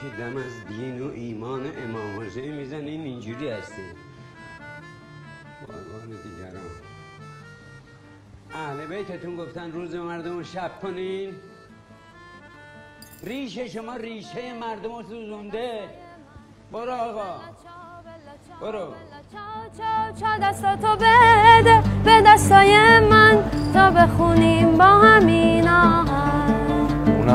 که دم از دین و ایمان امام حسین می‌زنین اینجوری هستین. باربار دیگران. اهل بیتتون گفتن روز مردم رو شب کنین. ریشه شما ریشه مردم رو سوزونده. برو آقا. برو. چا دستاتو بده به دستای من تا بخونیم با همین آهنگ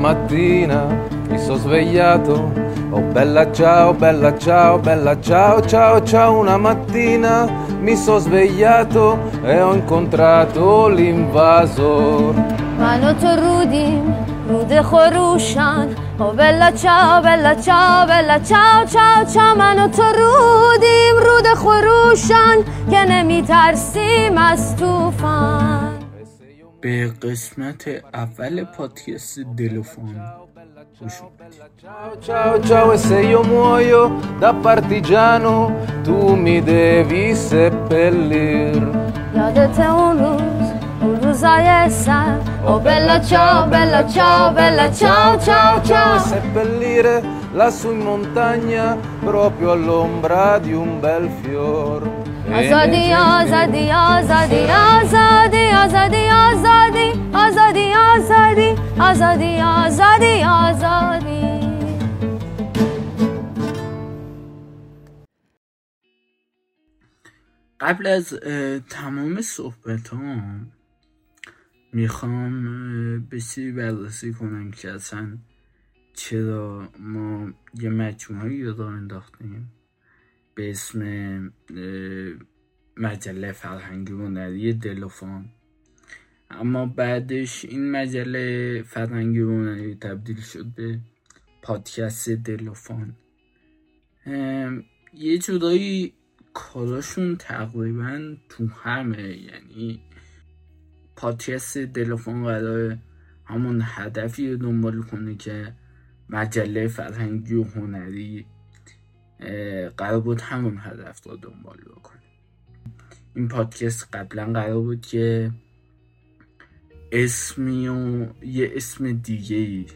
mattina mi sono svegliato. Oh bella ciao, bella ciao, bella ciao, ciao, ciao. Una mattina mi sono svegliato e ho incontrato l'invasor Mano to rudim, rude chorushan. Oh bella ciao, bella ciao, bella ciao, ciao, ciao. Mano to rudim, rude chorushan. Che ne mi tarsim az tufan. به قسمت اول پادکست دلوفون Ciao, ciao, ciao, ciao, e se io muoio da partigiano, tu mi devi seppellir. Iadete un rus, un rusa essa. Oh bella ciao, bella ciao, bella ciao, ciao, ciao. Seppellire lassù in montagna, proprio all'ombra di un bel fior. Adiosa, adiosa, adiosa, adiosa, adiosa, adiosa, adiosa. آزادی آزادی آزادی آزادی آزادی قبل از تمام صحبت ها می‌خوام به بررسی کنم که اصلا چرا ما یه مجموعه رو راه انداختیم. به اسم مجله فرهنگی هنری دلوفان. اما بعدش این مجله فرهنگی هنری تبدیل شد به پادکست دلوفان. یه جورایی کاراشون تقریبا تو همه یعنی پادکست دلوفان قرار همون هدفی رو دنبال کنه که مجله فرهنگی و هنری قرار بود همون هدف رو دنبال بکنه. این پادکست قبلا قرار بود که اسمی و یه اسم دیگه ای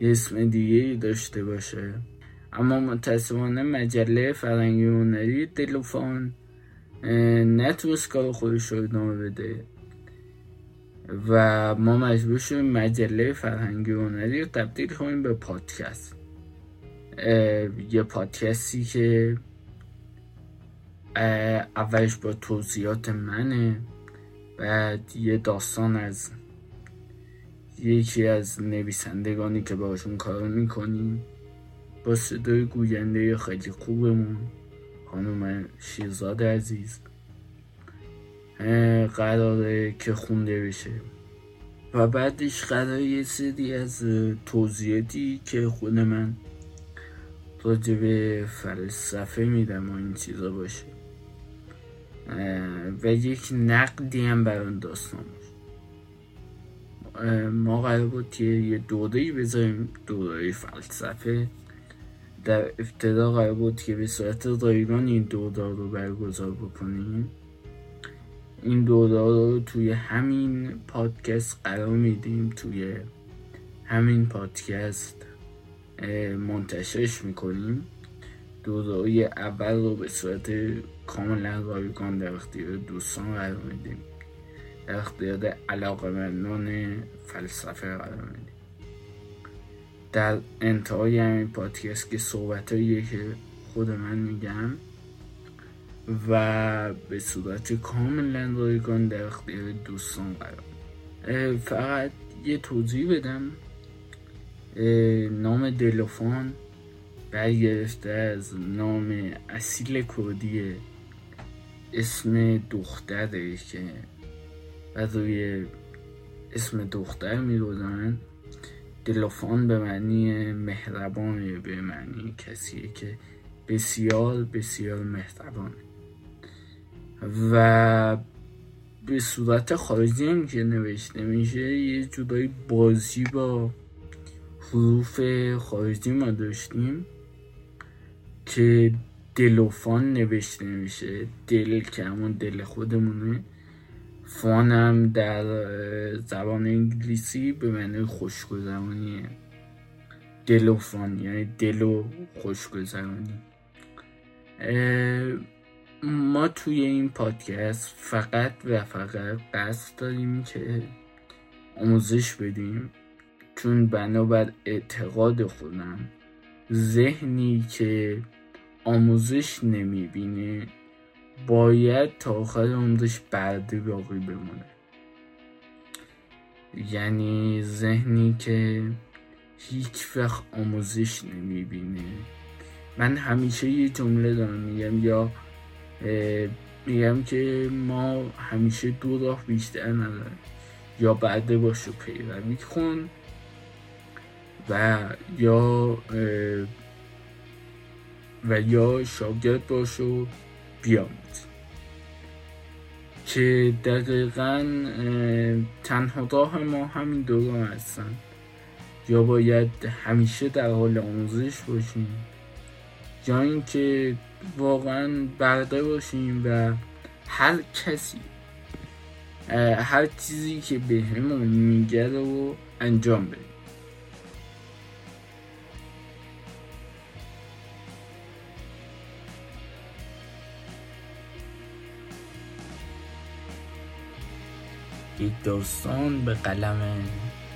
یه اسم دیگه ای داشته باشه. اما متاسفانه مجله فرهنگی و هنری دلوفان نتونست کار خودش رو ادامه بده. و ما مجبور شدیم مجله فرهنگی هنری رو تبدیل کنیم به پادکست. یه پادکستی که اولش با توضیحات منه. بعد یه داستان از یکی از نویسندگانی که باشون کار می‌کنیم با صدای گوینده خیلی خوبمون خانم شیرزاد عزیز قراره که خونده بشه. و بعدش قراره یه سری از توضیحاتی که خود من راجع به فلسفه میدم و این چیزا باشه. و یک نقدی هم بر اون داستان ما قرار بود که یه دوره بذاریم دوره فلسفه. در ابتدا قرار بود که به صورت رایگان این دوره رو برگزار بکنیم. این دوره رو توی همین پادکست قرار میدیم توی همین پادکست منتشرش می‌کنیم. دوره اول رو به صورت کاملا رایگان در اختیار دوستان قرار میدیم. در اختیار علاقمندان فلسفه قرار میدیم. در انتهای همین پادکست که صحبت که خود من میگم و به صورت کاملا رایگان در اختیار دوستان قرار فقط یه توضیح بدم. نام دلوفان برگرفته از نام اصیل کردی اسم دختره که از روی اسم دختر میروزن دلوفان به معنی مهربانه به معنی کسیه که بسیار بسیار مهربانه. و به صورت خارجی هم که نوشته میشه یه جورایی بازی با حروف خارجی ما داشتیم. که دلوفان نوشته میشه؟ دل که همون دل خودمونه. فان هم در زبان انگلیسی به معنی خوشگذرانیه دل و فان یعنی دل و خوش گذرانی ما توی این پادکست فقط و فقط قصد داریم که آموزش بدیم. چون بنابر اعتقاد خودم ذهنی که آموزش نمی‌بینه باید تا آخر عمرش برده باقی بمونه. یعنی ذهنی که هیچ وقت آموزش نمی‌بینه. من همیشه یه جمله دارم میگم یا میگم که ما همیشه دو راه بیشتر نداریم. یا بعده باش و پیروی کن و یا و یا شاگرد باش و بیاموز. که دقیقا تنها راه ما همین دو راه هستن. یا باید همیشه در حال آموزش باشیم یا اینکه واقعا برده باشیم و هر کسی هر چیزی که به همون میگه رو انجام بدیم. یک داستان به قلم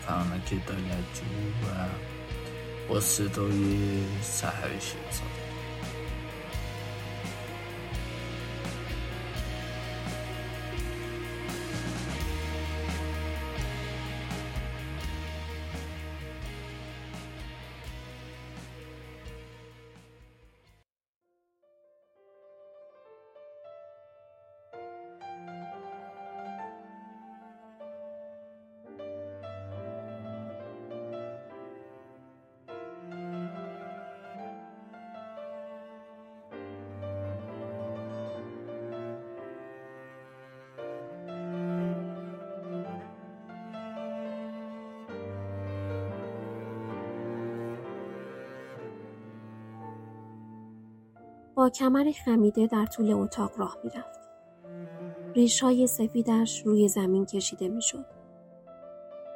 فرانک دایتجو و با صدای سهر شیرزاده با کمر خمیده در طول اتاق راه می‌رفت. ریش های سفیدش روی زمین کشیده می‌شد.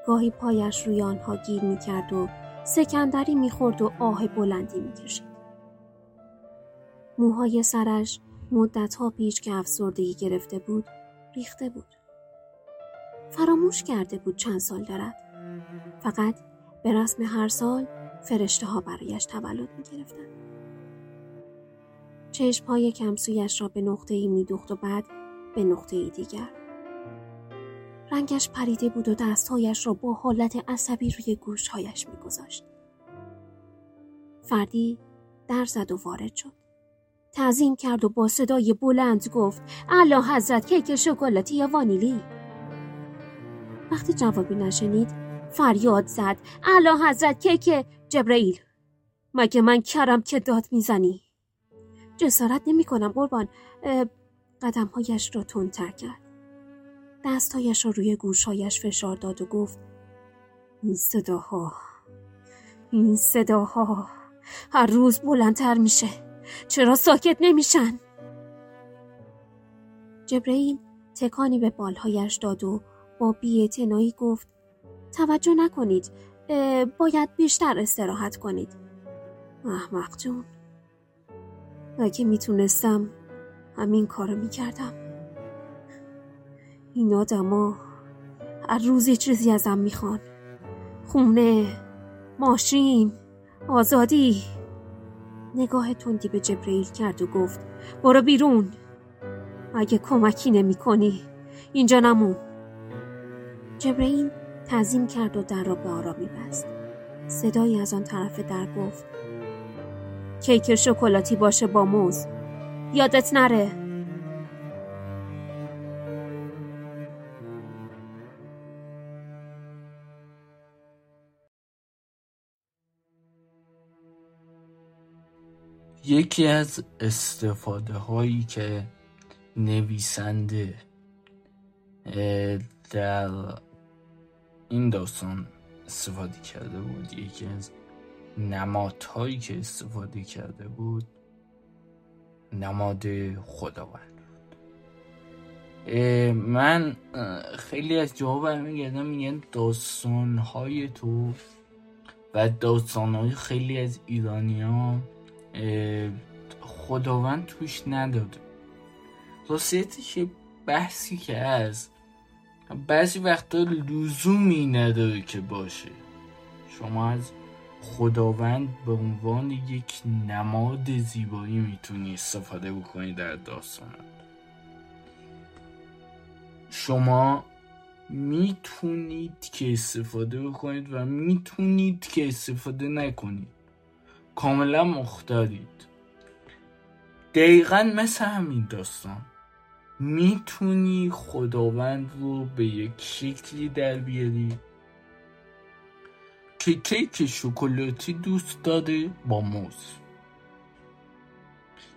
گاهی پایش روی آنها گیر می کرد و سکندری می‌خورد و آه بلندی می‌کشید. موهای سرش مدتها پیش که افسردگی گرفته بود ریخته بود. فراموش کرده بود چند سال دارد. فقط به رسم هر سال فرشته ها برایش تولد می گرفتن. چشم های کمسویش را به نقطه ای می و بعد به نقطه ای دیگر. رنگش پریده بود و دستهایش را با حالت عصبی روی گوشهایش می گذاشت. فردی در زد و وارد شد. تعظیم کرد و با صدای بلند گفت اعلی حضرت کیک شکلاتی یا وانیلی وقتی جوابی نشنید فریاد زد اعلی حضرت کیک جبرئیل مگه من کرم که داد می‌زنی جسارت نمی کنم قربان. قدمهایش را تندتر کرد. دستهایش را روی گوشهایش فشار داد و گفت این صداها این صداها هر روز بلندتر میشه. چرا ساکت نمیشن؟ جبرئیل تکانی به بالهایش داد و با بیاعتنایی گفت توجه نکنید باید بیشتر استراحت کنید. احمق جون. اگه می‌تونستم همین کارو می‌کردم. این آدما هر روز یه چیزی ازم می‌خوان. خونه ماشین آزادی. نگاه تندی به جبرئیل کرد و گفت برو بیرون. اگه کمکی نمی کنی اینجا نمون جبرئیل تعظیم کرد و در را به آرامی بست صدایی از آن طرف در گفت کیک شکلاتی باشه با موز. یادت نره. یکی از استفاده هایی که نویسنده در این داستان استفاده کرده بود یکی از نمادهایی که استفاده کرده بود نماد خداوند من خیلی از جواب برمیگردم میگن داستان های تو و داستانهای خیلی از ایرانی ها خداوند توش نداده. راستیتش بحثی که هست بعضی وقتا لزومی نداره که باشه. شما از خداوند به عنوان یک نماد زیبایی می‌تونی استفاده بکنی در داستانت. شما می‌تونید که استفاده بکنید و می‌تونید که استفاده نکنید. کاملا مختارید. دقیقا مثل همین داستان. می‌تونی خداوند رو به یک شکلی در بیاری که کیک شکلاتی دوست داره با موز.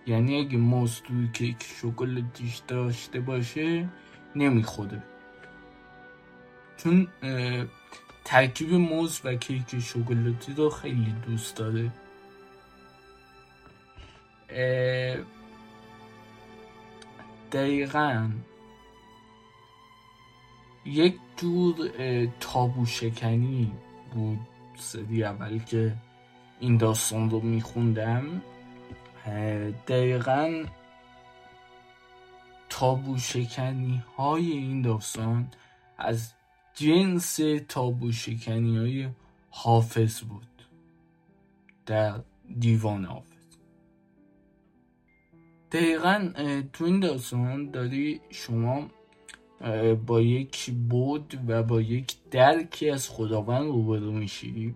یعنی اگه موز توی کیک شکلاتیش داشته باشه نمی‌خوره. چون ترکیب موز و کیک شکلاتی رو خیلی دوست داره. دقیقا. یک جور تابو شکنی بود. سری اول که این داستان رو میخوندم دقیقا تابو شکنی های این داستان از جنس تابو شکنی های حافظ بود در دیوان حافظ. دقیقا تو این داستان داری شما با یک بود و با یک درکی از خداوند روبرو میشی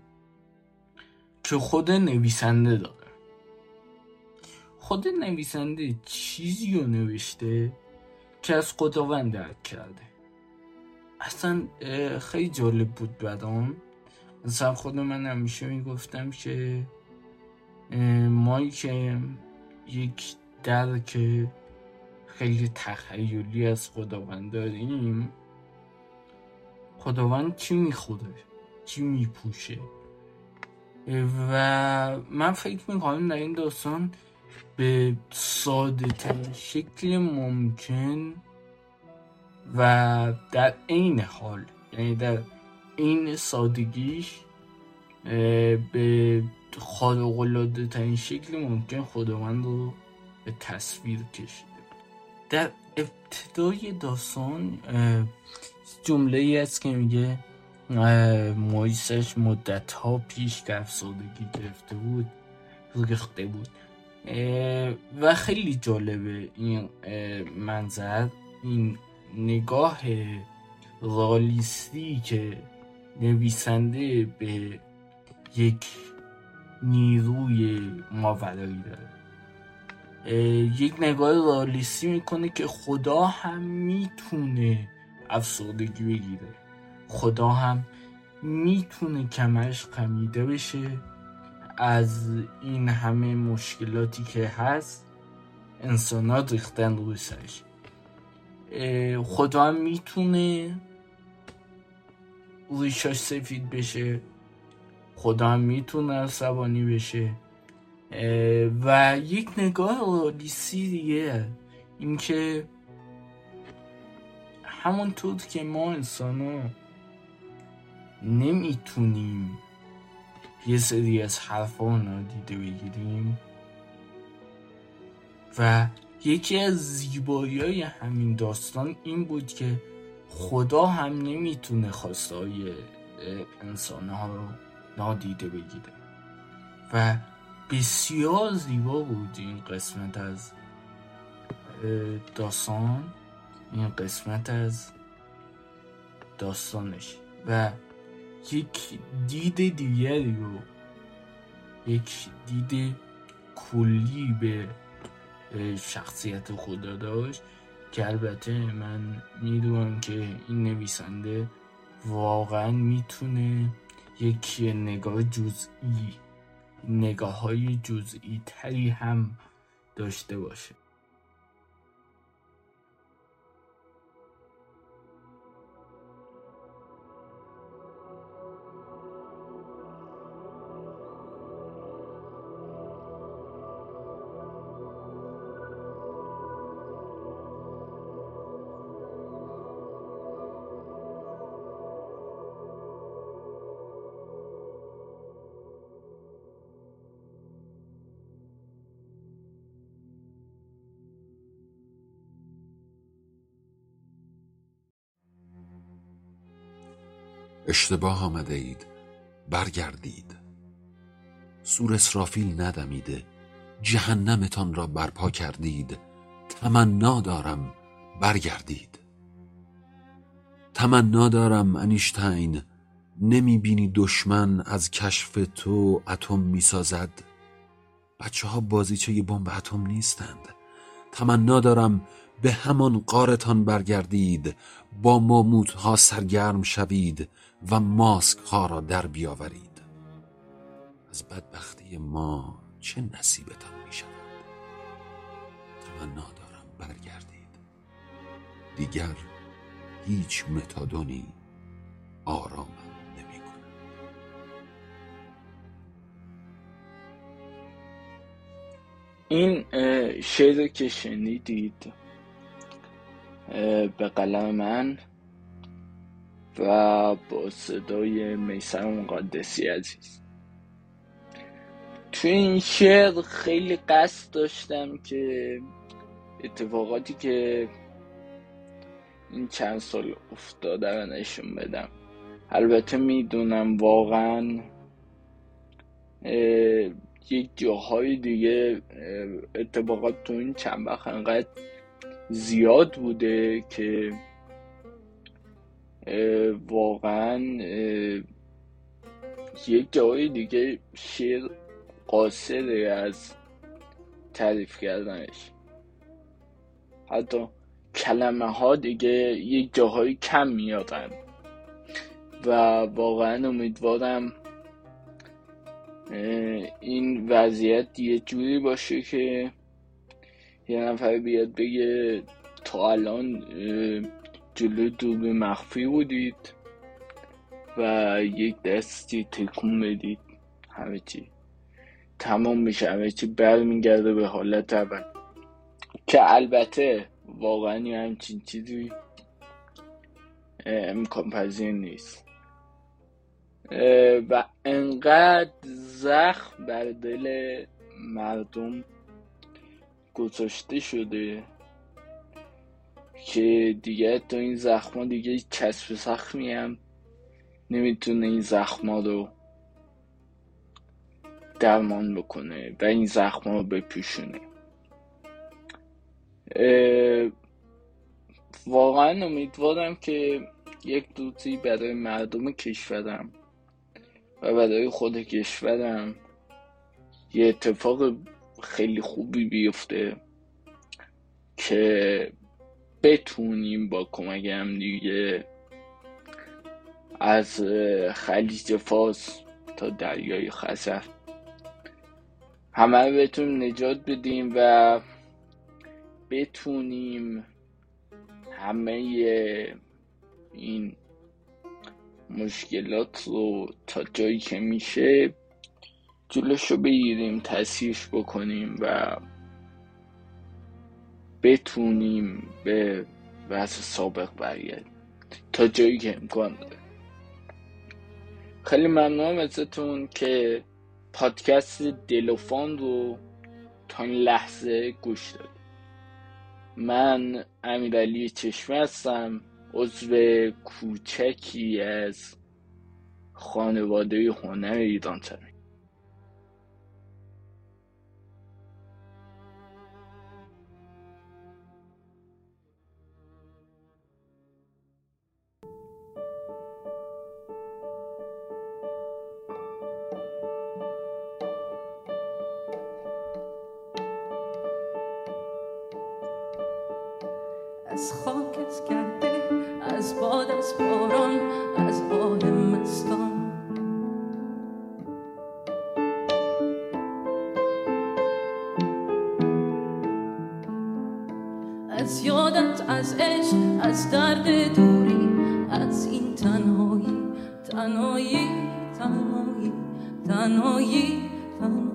که خود نویسنده داره. خود نویسنده چیزی رو نوشته که از خداوند درک کرده. اصلا خیلی جالب بود بدام مثلا خود من همیشه می‌گفتم که مایی که یک درک خیلی تخیلی از خداوند داریم. خداوند چی می‌خوره؟ چی میپوشه؟ و من فکر می‌کنم در این داستان به ساده تر شکل ممکن و در عین حال یعنی در عین سادگیش به خارق العاده ترین شکل ممکن خداوند رو به تصویر کشیده در ابتدای داستان جمله ای است که میگه مایسش مدت ها پیش که افسردگی گرفته بود ریخته بود. و خیلی جالبه این منظر این نگاه رالیستی که نویسنده به یک نیروی ماورایی داره. یک نگاه رالیستی می‌کنه که خدا هم می‌تونه افسردگی بگیره. خدا هم می‌تونه کمش خمیده بشه. از این همه مشکلاتی که هست انسانات ریختن روی سرش. خدا هم می‌تونه ریشاش سفید بشه. خدا هم می‌تونه عصبانی بشه. و یک نگاه رادیسی دیگه. اینکه همونطور که ما انسان ها نمی‌تونیم یه سری از حرفا نادیده بگیریم و یکی از زیبایی های همین داستان این بود که خدا هم نمی‌تونه خواسته های انسان ها رو نادیده بگیره. و بسیار زیبا بود این قسمت از داستان. این قسمت از داستانش. و یک دید دیگری رو یک دید کلی به شخصیت خدا داشت که البته من می‌دونم که این نویسنده واقعا می‌تونه یک نگاه جزئی نگاه های جزئی تری هم داشته باشه. اشتباه آمده اید. برگردید. سور اسرافیل ندمیده. جهنمتان را برپا کردید. تمنا دارم. برگردید. تمنا دارم انیشتین. نمی بینی دشمن از کشف تو اتم می سازد بچه ها بازیچه بمب اتم نیستند. تمنا دارم. به همان قارتان برگردید. با ماموت ها سرگرم شوید. و ماسک ها را در بیاورید. از بدبختی ما چه نصیبتان می شود تمنا دارم برگردید. دیگر هیچ متادونی آرامم این شعر که شنیدید به قلم من و با صدای میسر مقدسی عزیز. تو این شعر خیلی قصد داشتم که اتفاقاتی که این چند سال افتاده رو نشون بدم. البته می‌دونم واقعا یک جاهای دیگه اتفاقات تو این چند وقت انقدر زیاد بوده که واقعا یک جای دیگه شعر قاصره از تعریف کردنش. حتی کلمه ها دیگه یک جاهای کم میادن و واقعا امیدوارم این وضعیت یه جوری باشه که یه نفر بیاد بگه تا الان جلو دوب مخفی بودید و یک دستی تکون بدید. همه چی. تمام میشه. همه چی برمیگرده به حالت اول. که البته واقعا یه همچین چیزی امکان پذیر نیست. و انقدر زخم بر دل مردم گذاشته شده که دیگه تو این زخما دیگه چسب زخمی هم نمی‌تونه این زخما رو درمان بکنه و این زخما رو بپوشونه. واقعا امیدوارم که یک دوتی برای مردم کشورم و برای خود کشورم یه اتفاق خیلی خوبی بیفته که بتونیم با کمک هم دیگه از خلیج فاس تا دریای خزر همه رو بتونیم نجات بدیم و بتونیم همه این مشکلات رو تا جایی که میشه جلوش رو بگیریم بکنیم و بتونیم به وضع سابق برگردیم. تا جایی که امکان داره. خیلی ممنونم ازتون که پادکست دلوفان رو تا این لحظه گوش دادید. من امیرعلی چشمه هستم عضو کوچکی از خانواده هنر ایران ترین. از خاک از کرده از باد از باران از باد مستان از یادت از عشق از درد دوری از این تنهایی تنهایی تنهایی تنهایی می‌گویم